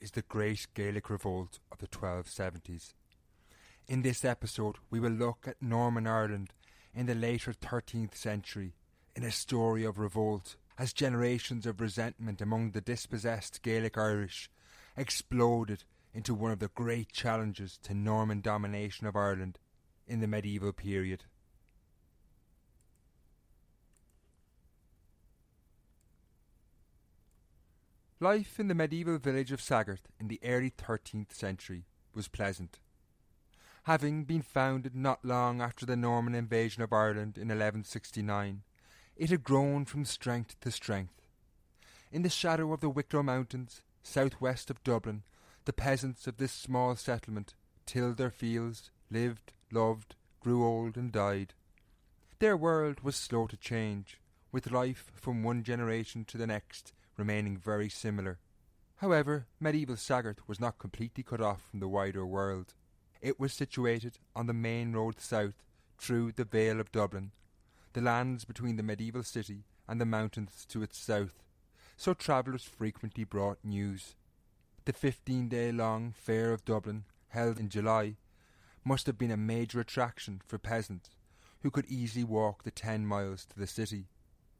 is the Great Gaelic Revolt of the 1270s. In this episode, we will look at Norman Ireland in the later 13th century in a story of revolt as generations of resentment among the dispossessed Gaelic Irish exploded into one of the great challenges to Norman domination of Ireland in the medieval period. Life in the medieval village of Saggart in the early 13th century was pleasant. Having been founded not long after the Norman invasion of Ireland in 1169, it had grown from strength to strength. In the shadow of the Wicklow Mountains, southwest of Dublin, the peasants of this small settlement tilled their fields, lived, loved, grew old, and died. Their world was slow to change, with life from one generation to the next remaining very similar. However, medieval Saggart was not completely cut off from the wider world. It was situated on the main road south through the Vale of Dublin, the lands between the medieval city and the mountains to its south, so travellers frequently brought news. The fifteen day long Fair of Dublin, held in July, must have been a major attraction for peasants who could easily walk the ten miles to the city.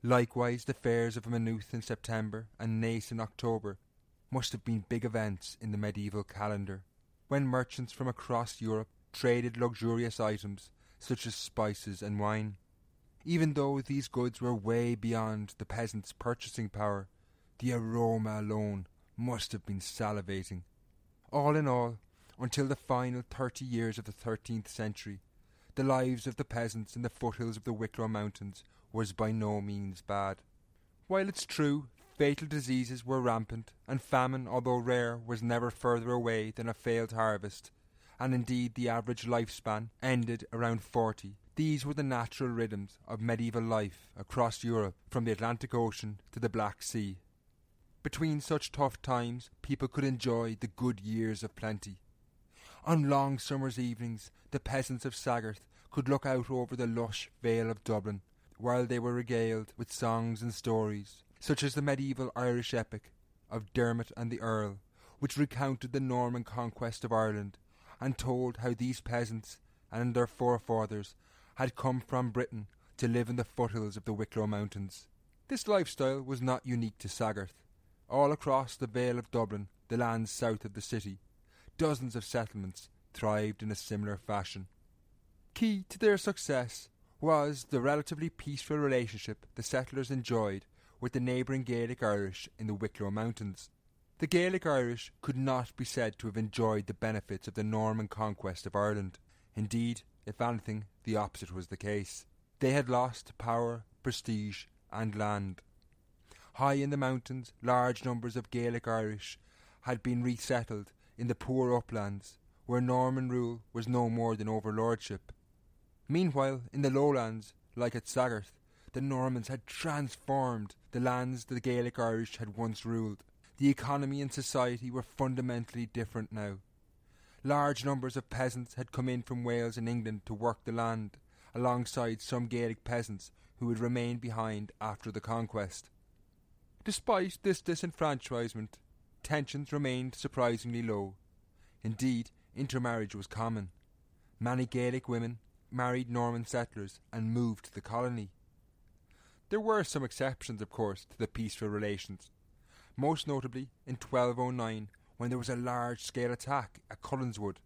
Likewise, the fairs of Maynooth in September and Naas in October must have been big events in the medieval calendar, when merchants from across Europe traded luxurious items such as spices and wine. Even though these goods were way beyond the peasant's purchasing power, the aroma alone must have been salivating. All in all, until the final thirty years of the thirteenth century, the lives of the peasants in the foothills of the Wicklow Mountains was by no means bad. While it's true fatal diseases were rampant, and famine, although rare, was never further away than a failed harvest, and indeed the average lifespan ended around forty. These were the natural rhythms of medieval life across Europe from the Atlantic Ocean to the Black Sea. Between such tough times, people could enjoy the good years of plenty. On long summer's evenings, the peasants of Saggart could look out over the lush vale of Dublin while they were regaled with songs and stories, such as the medieval Irish epic of Dermot and the Earl, which recounted the Norman conquest of Ireland and told how these peasants and their forefathers had come from Britain to live in the foothills of the Wicklow Mountains. This lifestyle was not unique to Saggart. All across the Vale of Dublin, the lands south of the city, dozens of settlements thrived in a similar fashion. Key to their success was the relatively peaceful relationship the settlers enjoyed with the neighbouring Gaelic Irish in the Wicklow Mountains. The Gaelic Irish could not be said to have enjoyed the benefits of the Norman conquest of Ireland. Indeed, if anything, the opposite was the case. They had lost power, prestige, and land. High in the mountains, large numbers of Gaelic Irish had been resettled in the poor uplands, where Norman rule was no more than overlordship. Meanwhile, in the lowlands, like at Saggart, the Normans had transformed the lands the Gaelic Irish had once ruled. The economy and society were fundamentally different now. Large numbers of peasants had come in from Wales and England to work the land, alongside some Gaelic peasants who had remained behind after the conquest. Despite this disenfranchisement, tensions remained surprisingly low. Indeed, intermarriage was common. Many Gaelic women married Norman settlers and moved to the colony. There were some exceptions, of course, to the peaceful relations, most notably in 1209 when there was a large scale attack at Cullinswood,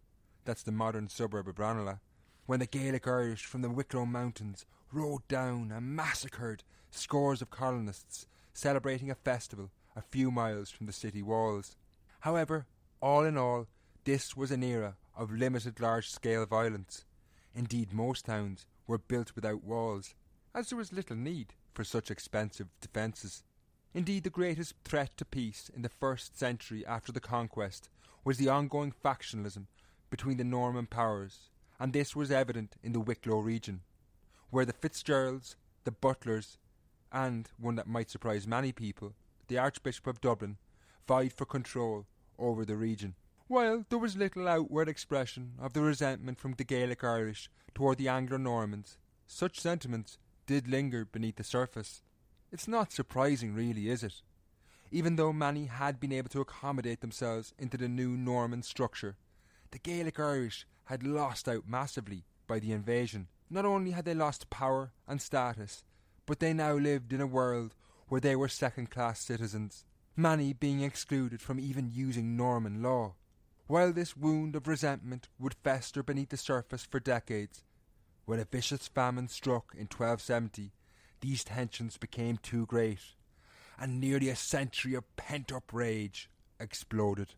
that's the modern suburb of Ranelagh, when the Gaelic Irish from the Wicklow Mountains rode down and massacred scores of colonists celebrating a festival a few miles from the city walls. However, all in all, this was an era of limited large scale violence. Indeed, most towns were built without walls, as there was little need for such expensive defences. Indeed, the greatest threat to peace in the first century after the conquest was the ongoing factionalism between the Norman powers, and this was evident in the Wicklow region, where the Fitzgeralds, the Butlers, and one that might surprise many people, the Archbishop of Dublin, vied for control over the region. While there was little outward expression of the resentment from the Gaelic Irish toward the Anglo Normans, such sentiments did linger beneath the surface. It's not surprising, really, is it? Even though many had been able to accommodate themselves into the new Norman structure, the Gaelic Irish had lost out massively by the invasion. Not only had they lost power and status, but they now lived in a world where they were second class citizens, many being excluded from even using Norman law. While this wound of resentment would fester beneath the surface for decades, when a vicious famine struck in 1270, these tensions became too great, and nearly a century of pent up rage exploded.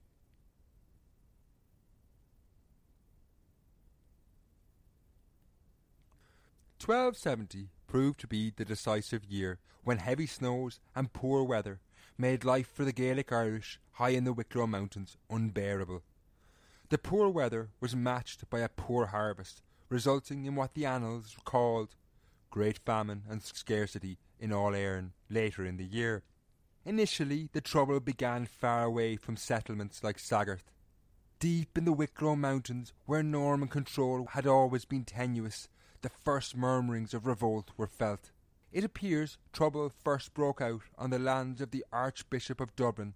Twelve seventy proved to be the decisive year when heavy snows and poor weather made life for the Gaelic Irish high in the Wicklow Mountains unbearable. The poor weather was matched by a poor harvest, resulting in what the annals called great famine and scarcity in all Erin later in the year. Initially, the trouble began far away from settlements like Saggart. Deep in the Wicklow Mountains, where Norman control had always been tenuous, the first murmurings of revolt were felt. It appears trouble first broke out on the lands of the Archbishop of Dublin,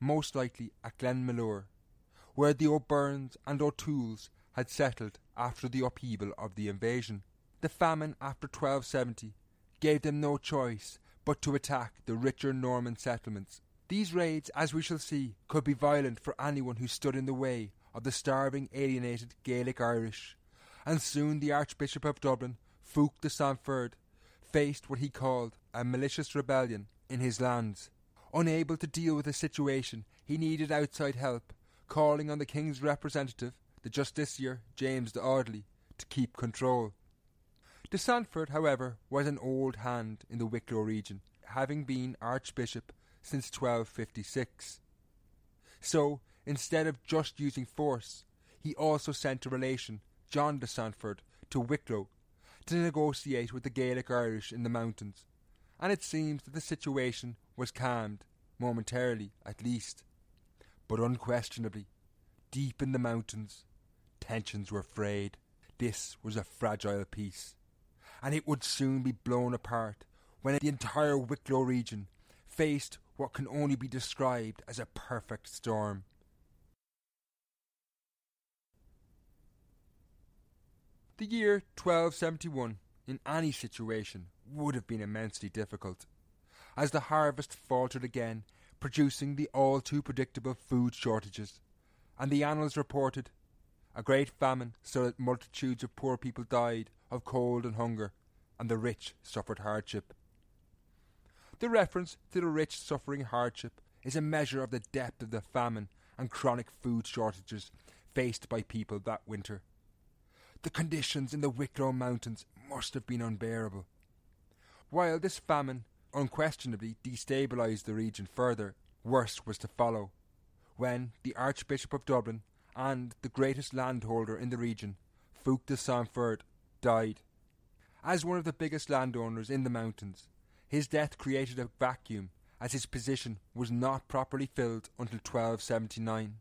most likely at Glenmalure, where the O'Byrnes and O'Tooles had settled after the upheaval of the invasion. The famine after 1270 gave them no choice but to attack the richer Norman settlements. These raids, as we shall see, could be violent for anyone who stood in the way of the starving, alienated Gaelic Irish. And soon the Archbishop of Dublin, Fulk de Sandford, faced what he called a malicious rebellion in his lands. Unable to deal with the situation, he needed outside help, calling on the king's representative, the justiciar James de Audley, to keep control. De Sandford, however, was an old hand in the Wicklow region, having been archbishop since 1256. So, instead of just using force, he also sent a relation, John de Sandford, to Wicklow to negotiate with the Gaelic Irish in the mountains, and it seems that the situation was calmed, momentarily at least. But unquestionably, deep in the mountains, tensions were frayed. This was a fragile peace, and it would soon be blown apart when the entire Wicklow region faced what can only be described as a perfect storm. The year 1271, in any situation, would have been immensely difficult, as the harvest faltered again, producing the all too predictable food shortages, and the annals reported a great famine so that multitudes of poor people died of cold and hunger, and the rich suffered hardship. The reference to the rich suffering hardship is a measure of the depth of the famine and chronic food shortages faced by people that winter. The conditions in the Wicklow Mountains must have been unbearable. While this famine unquestionably destabilised the region further, worse was to follow, when the Archbishop of Dublin and the greatest landholder in the region, Fulk de Sandford, died. As one of the biggest landowners in the mountains, his death created a vacuum as his position was not properly filled until 1279.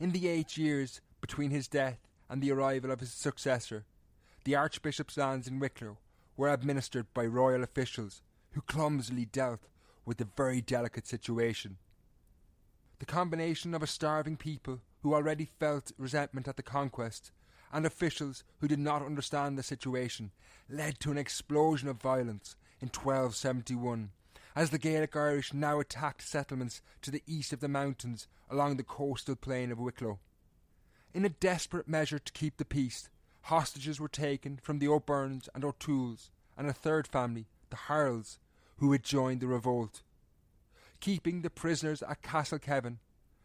In the eight years between his death and the arrival of his successor, the Archbishop's lands in Wicklow were administered by royal officials who clumsily dealt with a very delicate situation. The combination of a starving people who already felt resentment at the conquest and officials who did not understand the situation led to an explosion of violence in 1271 as the Gaelic Irish now attacked settlements to the east of the mountains along the coastal plain of Wicklow. In a desperate measure to keep the peace, hostages were taken from the O'Byrnes and O'Tooles and a third family, the Harolds, who had joined the revolt. Keeping the prisoners at Castle Kevin,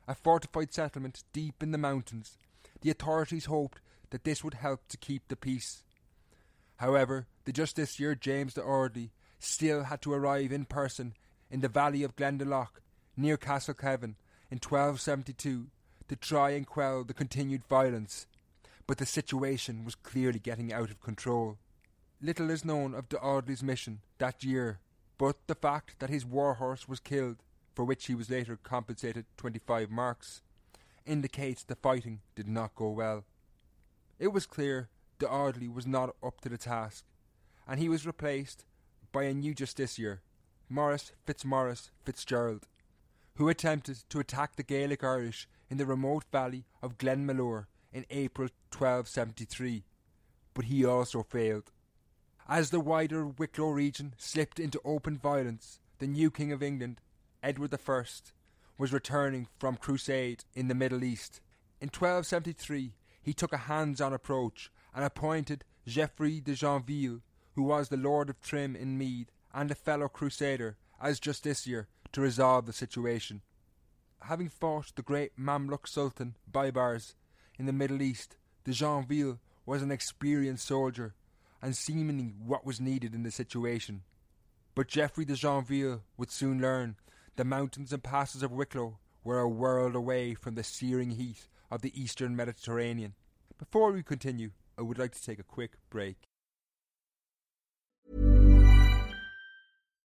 a fortified settlement deep in the mountains, the authorities hoped that this would help to keep the peace. However, the Justiciar James de Audley still had to arrive in person in the valley of Glendalough, near Castle Kevin, in 1272 to try and quell the continued violence. But the situation was clearly getting out of control. Little is known of de Audley's mission that year, but the fact that his warhorse was killed, for which he was later compensated 25 marks, indicates the fighting did not go well. It was clear de Audley was not up to the task, and he was replaced by a new justiciar, Maurice Fitzmaurice Fitzgerald, who attempted to attack the Gaelic Irish in the remote valley of Glenmalure in April 1273, but he also failed. As the wider Wicklow region slipped into open violence, the new King of England, Edward I, was returning from crusade in the Middle East. In 1273, he took a hands on approach and appointed Geoffrey de Genville who was the Lord of Trim in Meath and a fellow crusader, as justiciar to resolve the situation. Having fought the great Mamluk Sultan Baibars in the Middle East, de Genville was an experienced soldier and seemingly what was needed in the situation. But Geoffrey de Genville would soon learn the mountains and passes of Wicklow were a world away from the searing heat of the eastern Mediterranean. Before we continue, I would like to take a quick break.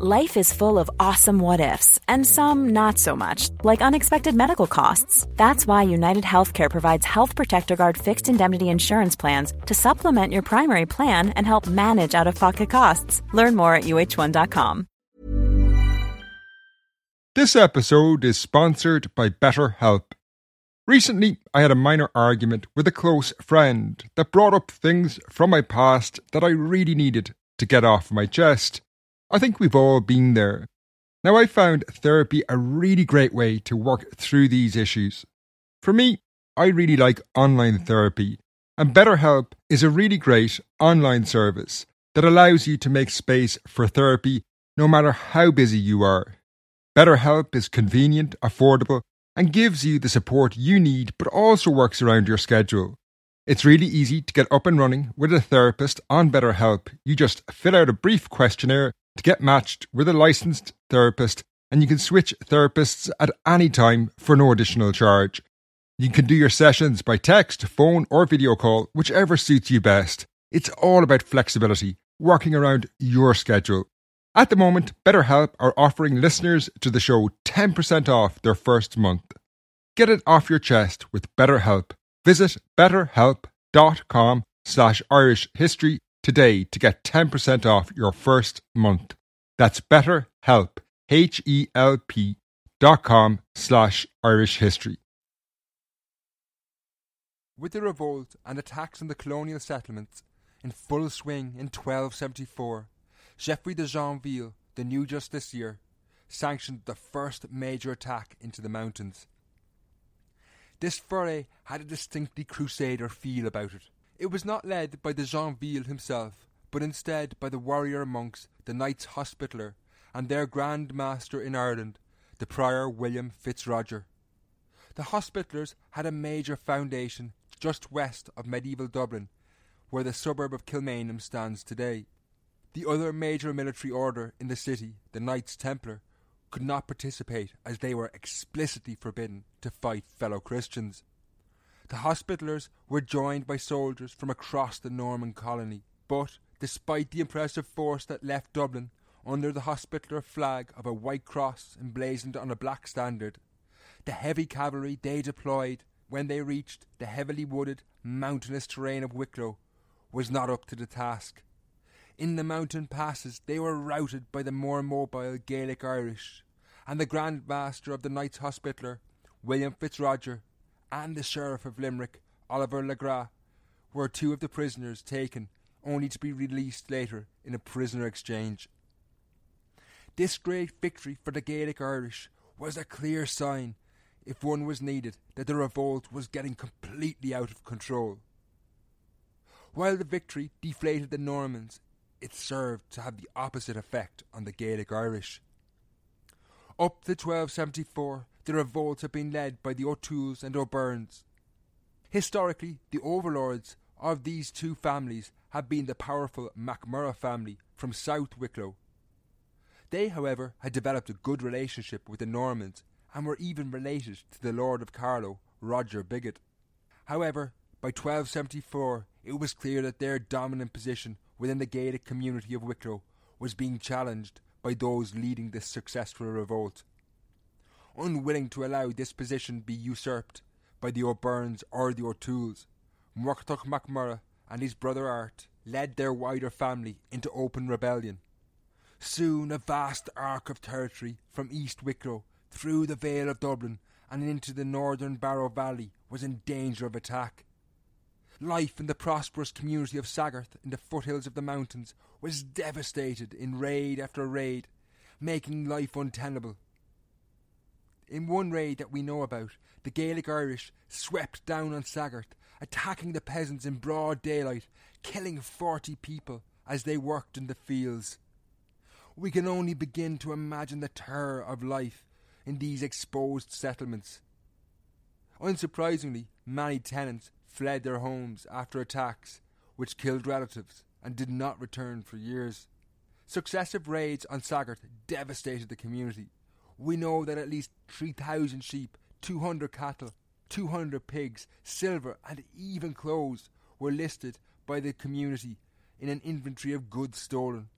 Life is full of awesome what ifs, and some not so much, like unexpected medical costs. That's why United Healthcare provides Health Protector Guard fixed indemnity insurance plans to supplement your primary plan and help manage out of pocket costs. Learn more at uh1.com. This episode is sponsored by BetterHelp. Recently, I had a minor argument with a close friend that brought up things from my past that I really needed to get off my chest. I think we've all been there. Now, I found therapy a really great way to work through these issues. For me, I really like online therapy, and BetterHelp is a really great online service that allows you to make space for therapy no matter how busy you are. BetterHelp is convenient, affordable, and gives you the support you need, but also works around your schedule. It's really easy to get up and running with a therapist on BetterHelp. You just fill out a brief questionnaire to get matched with a licensed therapist, and you can switch therapists at any time for no additional charge. You can do your sessions by text, phone, or video call, whichever suits you best. It's all about flexibility, working around your schedule. At the moment, BetterHelp are offering listeners to the show 10% off their first month. Get it off your chest with BetterHelp. Visit betterhelp.com slash Irish history today to get 10% off your first month. That's betterhelp, H-E-L-P dot com slash Irish history. With the revolt and attacks on the colonial settlements in full swing in 1274, Geoffrey de Genville, the new justiciar, sanctioned the first major attack into the mountains. This foray had a distinctly crusader feel about it. It was not led by de Genville himself, but instead by the warrior monks, the Knights Hospitaller, and their Grand Master in Ireland, the Prior William Fitzroger. The Hospitallers had a major foundation just west of medieval Dublin, where the suburb of Kilmainham stands today. The other major military order in the city, the Knights Templar, could not participate as they were explicitly forbidden to fight fellow Christians. The Hospitallers were joined by soldiers from across the Norman colony, but despite the impressive force that left Dublin under the Hospitaller flag of a white cross emblazoned on a black standard, the heavy cavalry they deployed when they reached the heavily wooded, mountainous terrain of Wicklow was not up to the task. In the mountain passes they were routed by the more mobile Gaelic Irish, and the Grand Master of the Knights Hospitaller, William Fitzroger, and the Sheriff of Limerick, Oliver Legras, were two of the prisoners taken, only to be released later in a prisoner exchange. This great victory for the Gaelic Irish was a clear sign, if one was needed, that the revolt was getting completely out of control. While the victory deflated the Normans, it served to have the opposite effect on the Gaelic Irish. Up to 1274, the revolt had been led by the O'Tooles and O'Byrnes. Historically, the overlords of these two families had been the powerful MacMurrough family from South Wicklow. They, however, had developed a good relationship with the Normans and were even related to the Lord of Carlow, Roger Bigot. However, by 1274, it was clear that their dominant position within the Gaelic community of Wicklow was being challenged by those leading this successful revolt. Unwilling to allow this position be usurped by the O'Byrnes or the O'Tooles, Muirchertach MacMurrough and his brother Art led their wider family into open rebellion. Soon a vast arc of territory from East Wicklow through the Vale of Dublin and into the northern Barrow Valley was in danger of attack. Life in the prosperous community of Saggart in the foothills of the mountains was devastated in raid after raid, making life untenable. In one raid that we know about, the Gaelic Irish swept down on Saggart, attacking the peasants in broad daylight, killing forty people as they worked in the fields. We can only begin to imagine the terror of life in these exposed settlements. Unsurprisingly, many tenants fled their homes after attacks, which killed relatives and did not return for years. Successive raids on Saggart devastated the community. We know that at least 3,000 sheep, 200 cattle, 200 pigs, silver, and even clothes were listed by the community in an inventory of goods stolen.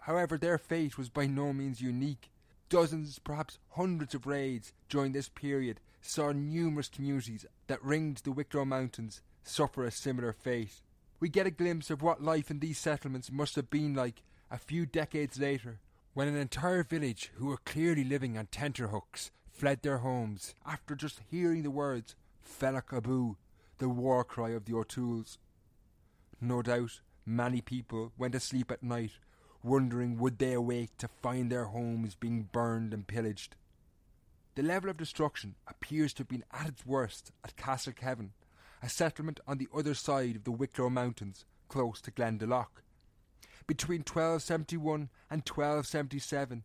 However, their fate was by no means unique. Dozens, perhaps hundreds of raids during this period saw numerous communities that ringed the Wicklow Mountains suffer a similar fate. We get a glimpse of what life in these settlements must have been like a few decades later, when an entire village who were clearly living on tenterhooks fled their homes after just hearing the words Fellach Abu, the war cry of the O'Tooles. No doubt many people went to sleep at night wondering would they awake to find their homes being burned and pillaged. The level of destruction appears to have been at its worst at Castlekevin, a settlement on the other side of the Wicklow Mountains, close to Glendalough. Between 1271 and 1277,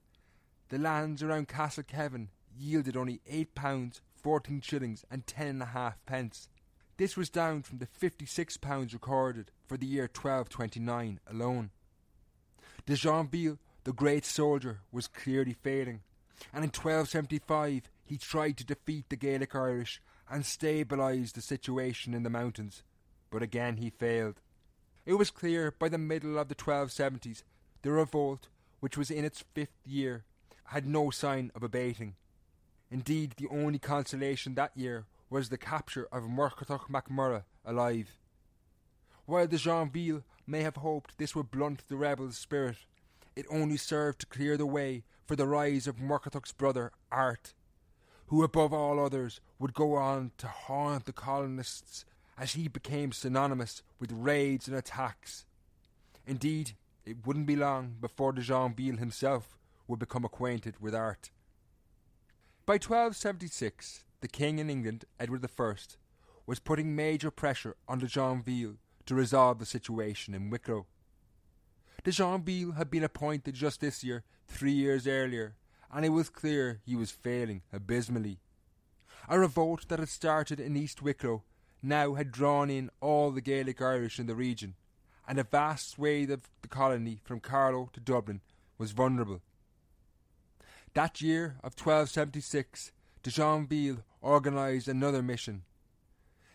the lands around Castle Kevin yielded only eight pounds, fourteen shillings, and ten and a half pence. This was down from the fifty-six pounds recorded for the year 1229 alone. De Joinville, the great soldier, was clearly failing, and in 1275 he tried to defeat the Gaelic Irish and stabilise the situation in the mountains, but again he failed. It was clear by the middle of the 1270s the revolt, which was in its fifth year, had no sign of abating. Indeed, the only consolation that year was the capture of Muirchertach MacMurrough alive. While de Joinville may have hoped this would blunt the rebels' spirit, it only served to clear the way for the rise of Muirchertach's brother, Art, who above all others would go on to haunt the colonists as he became synonymous with raids and attacks. Indeed, it wouldn't be long before de Joinville himself would become acquainted with Art. By 1276, the king in England, Edward I, was putting major pressure on de Joinville to resolve the situation in Wicklow. De Joinville had been appointed justiciar three years earlier, and it was clear he was failing abysmally. A revolt that had started in East Wicklow now had drawn in all the Gaelic Irish in the region, and a vast swathe of the colony from Carlow to Dublin was vulnerable. That year of 1276, de Joinville organised another mission.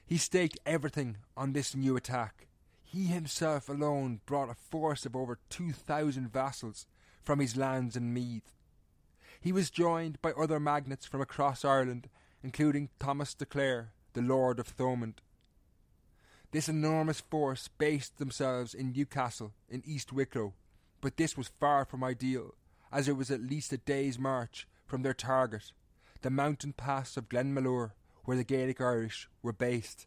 He staked everything on this new attack. He himself alone brought a force of over 2,000 vassals from his lands in Meath. He was joined by other magnates from across Ireland, including Thomas de Clare, the Lord of Thomond. This enormous force based themselves in Newcastle in East Wicklow, but this was far from ideal, as it was at least a day's march from their target, the mountain pass of Glenmalure, where the Gaelic Irish were based.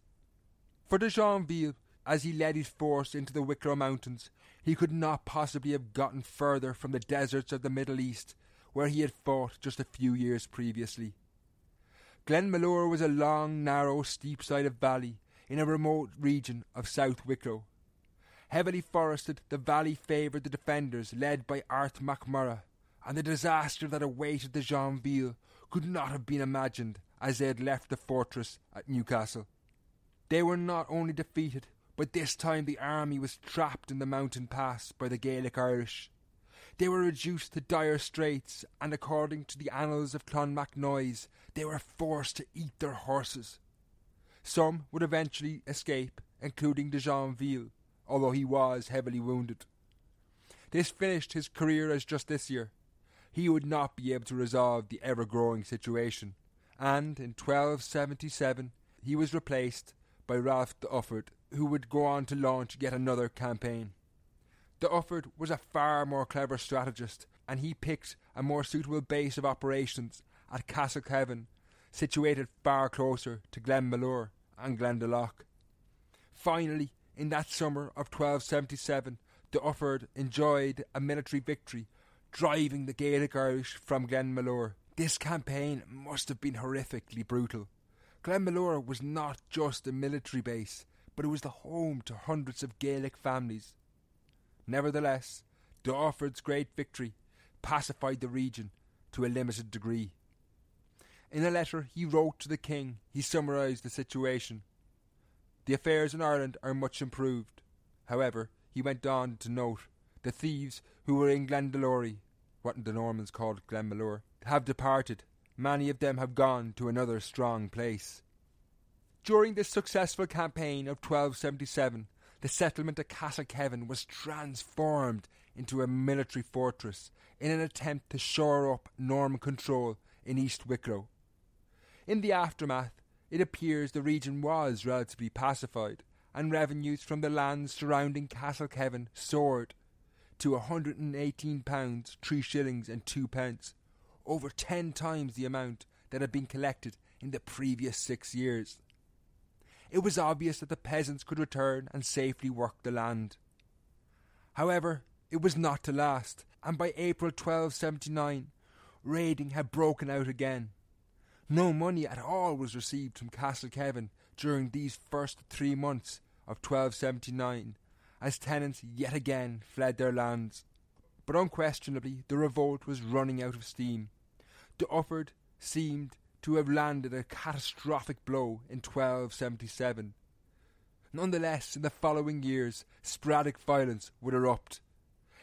For de Joinville, as he led his force into the Wicklow Mountains, he could not possibly have gotten further from the deserts of the Middle East, where he had fought just a few years previously. Glenmalure was a long, narrow, steep sided valley in a remote region of South Wicklow. Heavily forested, the valley favoured the defenders led by Art MacMurrough, and the disaster that awaited de Joinville could not have been imagined as they had left the fortress at Newcastle. They were not only defeated, but this time the army was trapped in the mountain pass by the Gaelic Irish. They were reduced to dire straits, and according to the annals of Clonmacnoise, they were forced to eat their horses. Some would eventually escape, including de Joinville, although he was heavily wounded. This finished his career as justiciar. He would not be able to resolve the ever growing situation, and in 1277 he was replaced by Ralph de Ufford, who would go on to launch yet another campaign. De Ufford was a far more clever strategist, and he picked a more suitable base of operations at Castlekevin, situated far closer to Glenmalure and Glendalough. Finally, in that summer of 1277, de Ufford enjoyed a military victory, driving the Gaelic Irish from Glenmalure. This campaign must have been horrifically brutal. Glenmalure was not just a military base, but it was the home to hundreds of Gaelic families. Nevertheless, De Ufford's great victory pacified the region to a limited degree. In a letter he wrote to the king, he summarised the situation. The affairs in Ireland are much improved. However, he went on to note, the thieves who were in Glendalory, what the Normans called Glenmalure, have departed. Many of them have gone to another strong place. During this successful campaign of 1277, the settlement of Castlekevin was transformed into a military fortress in an attempt to shore up Norman control in East Wicklow. In the aftermath, it appears the region was relatively pacified, and revenues from the lands surrounding Castlekevin soared to £118, 3 shillings and 2 pence, over ten times the amount that had been collected in the previous six years. It was obvious that the peasants could return and safely work the land. However, it was not to last, and by April 1279, raiding had broken out again. No money at all was received from Castle Kevin during these first three months of 1279, as tenants yet again fled their lands. But unquestionably the revolt was running out of steam. De Ufford seemed to have landed a catastrophic blow in 1277. Nonetheless, in the following years, sporadic violence would erupt.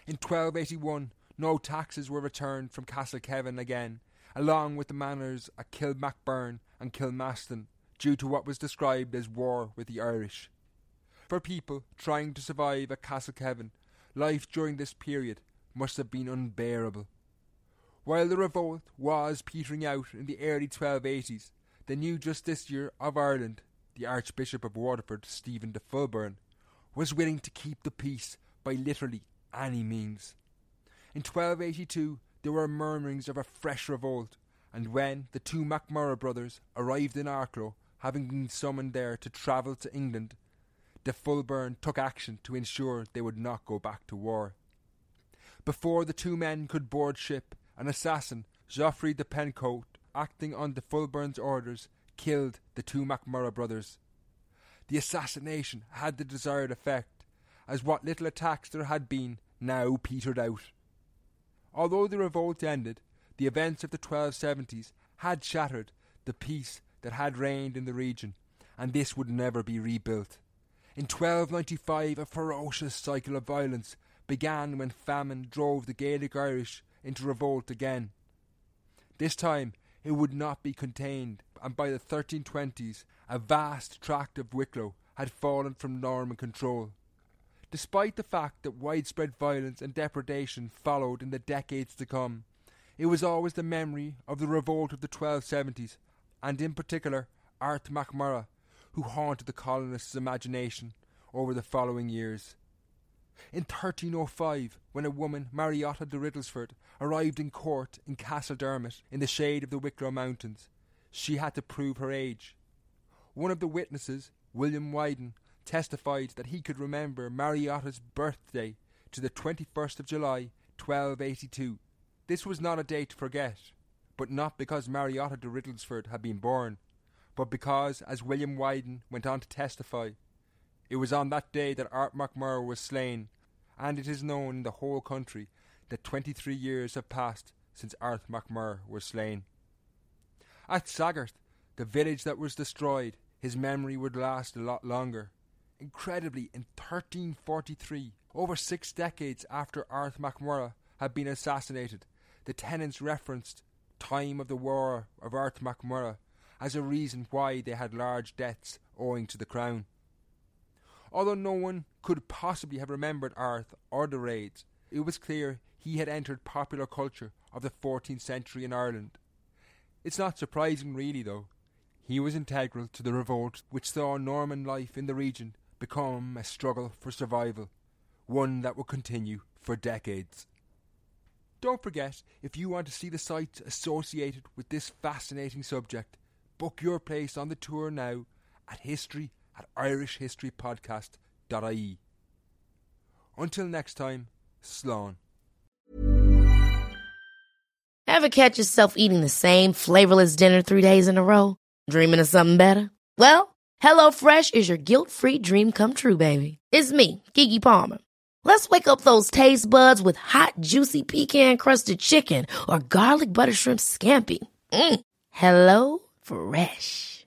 In 1281, no taxes were returned from Castle Kevin again, along with the manors at Kilmacburn and Kilmaston, due to what was described as war with the Irish. For people trying to survive at Castle Kevin, life during this period must have been unbearable. While the revolt was petering out in the early 1280s, the new Justiciar of Ireland, the Archbishop of Waterford, Stephen de Fulbourn, was willing to keep the peace by literally any means. In 1282, there were murmurings of a fresh revolt, and when the two MacMurrough brothers arrived in Arklow, having been summoned there to travel to England, de Fulbourn took action to ensure they would not go back to war. Before the two men could board ship, an assassin, Geoffrey de Pencote, acting on de Fulbourn's orders, killed the two MacMurrough brothers. The assassination had the desired effect, as what little attacks there had been now petered out. Although the revolt ended, the events of the 1270s had shattered the peace that had reigned in the region, and this would never be rebuilt. In 1295, a ferocious cycle of violence began when famine drove the Gaelic Irish into revolt again. This time, it would not be contained, and by the 1320s, a vast tract of Wicklow had fallen from Norman control. Despite the fact that widespread violence and depredation followed in the decades to come, it was always the memory of the revolt of the 1270s, and in particular Arth MacMurrough, who haunted the colonists' imagination over the following years. In 1305, when a woman, Mariotta de Riddlesford, arrived in court in Castle Dermot in the shade of the Wicklow Mountains, she had to prove her age. One of the witnesses, William Wyden, testified that he could remember Mariotta's birthday to the 21st of July, 1282. This was not a date to forget, but not because Mariotta de Riddlesford had been born, but because, as William Wyden went on to testify, it was on that day that Arth MacMurrough was slain, and it is known in the whole country that twenty three years have passed since Arth MacMurrough was slain. At Saggart, the village that was destroyed, his memory would last a lot longer. Incredibly, in 1343, over six decades after Arth MacMurrough had been assassinated, the tenants referenced time of the war of Arth MacMurrough as a reason why they had large debts owing to the crown. Although no one could possibly have remembered Arth or the raids, it was clear he had entered popular culture of the 14th century in Ireland. It's not surprising, really, though. He was integral to the revolt which saw Norman life in the region become a struggle for survival, one that will continue for decades. Don't forget, if you want to see the sites associated with this fascinating subject, book your place on the tour now at history at irishhistorypodcast.ie. Until next time, Slán. Ever catch yourself eating the same flavorless dinner three days in a row? Dreaming of something better? Well, HelloFresh is your guilt free dream come true, baby. It's me, Keke Palmer. Let's wake up those taste buds with hot, juicy pecan crusted chicken or garlic butter shrimp scampi. Mm. Hello Fresh.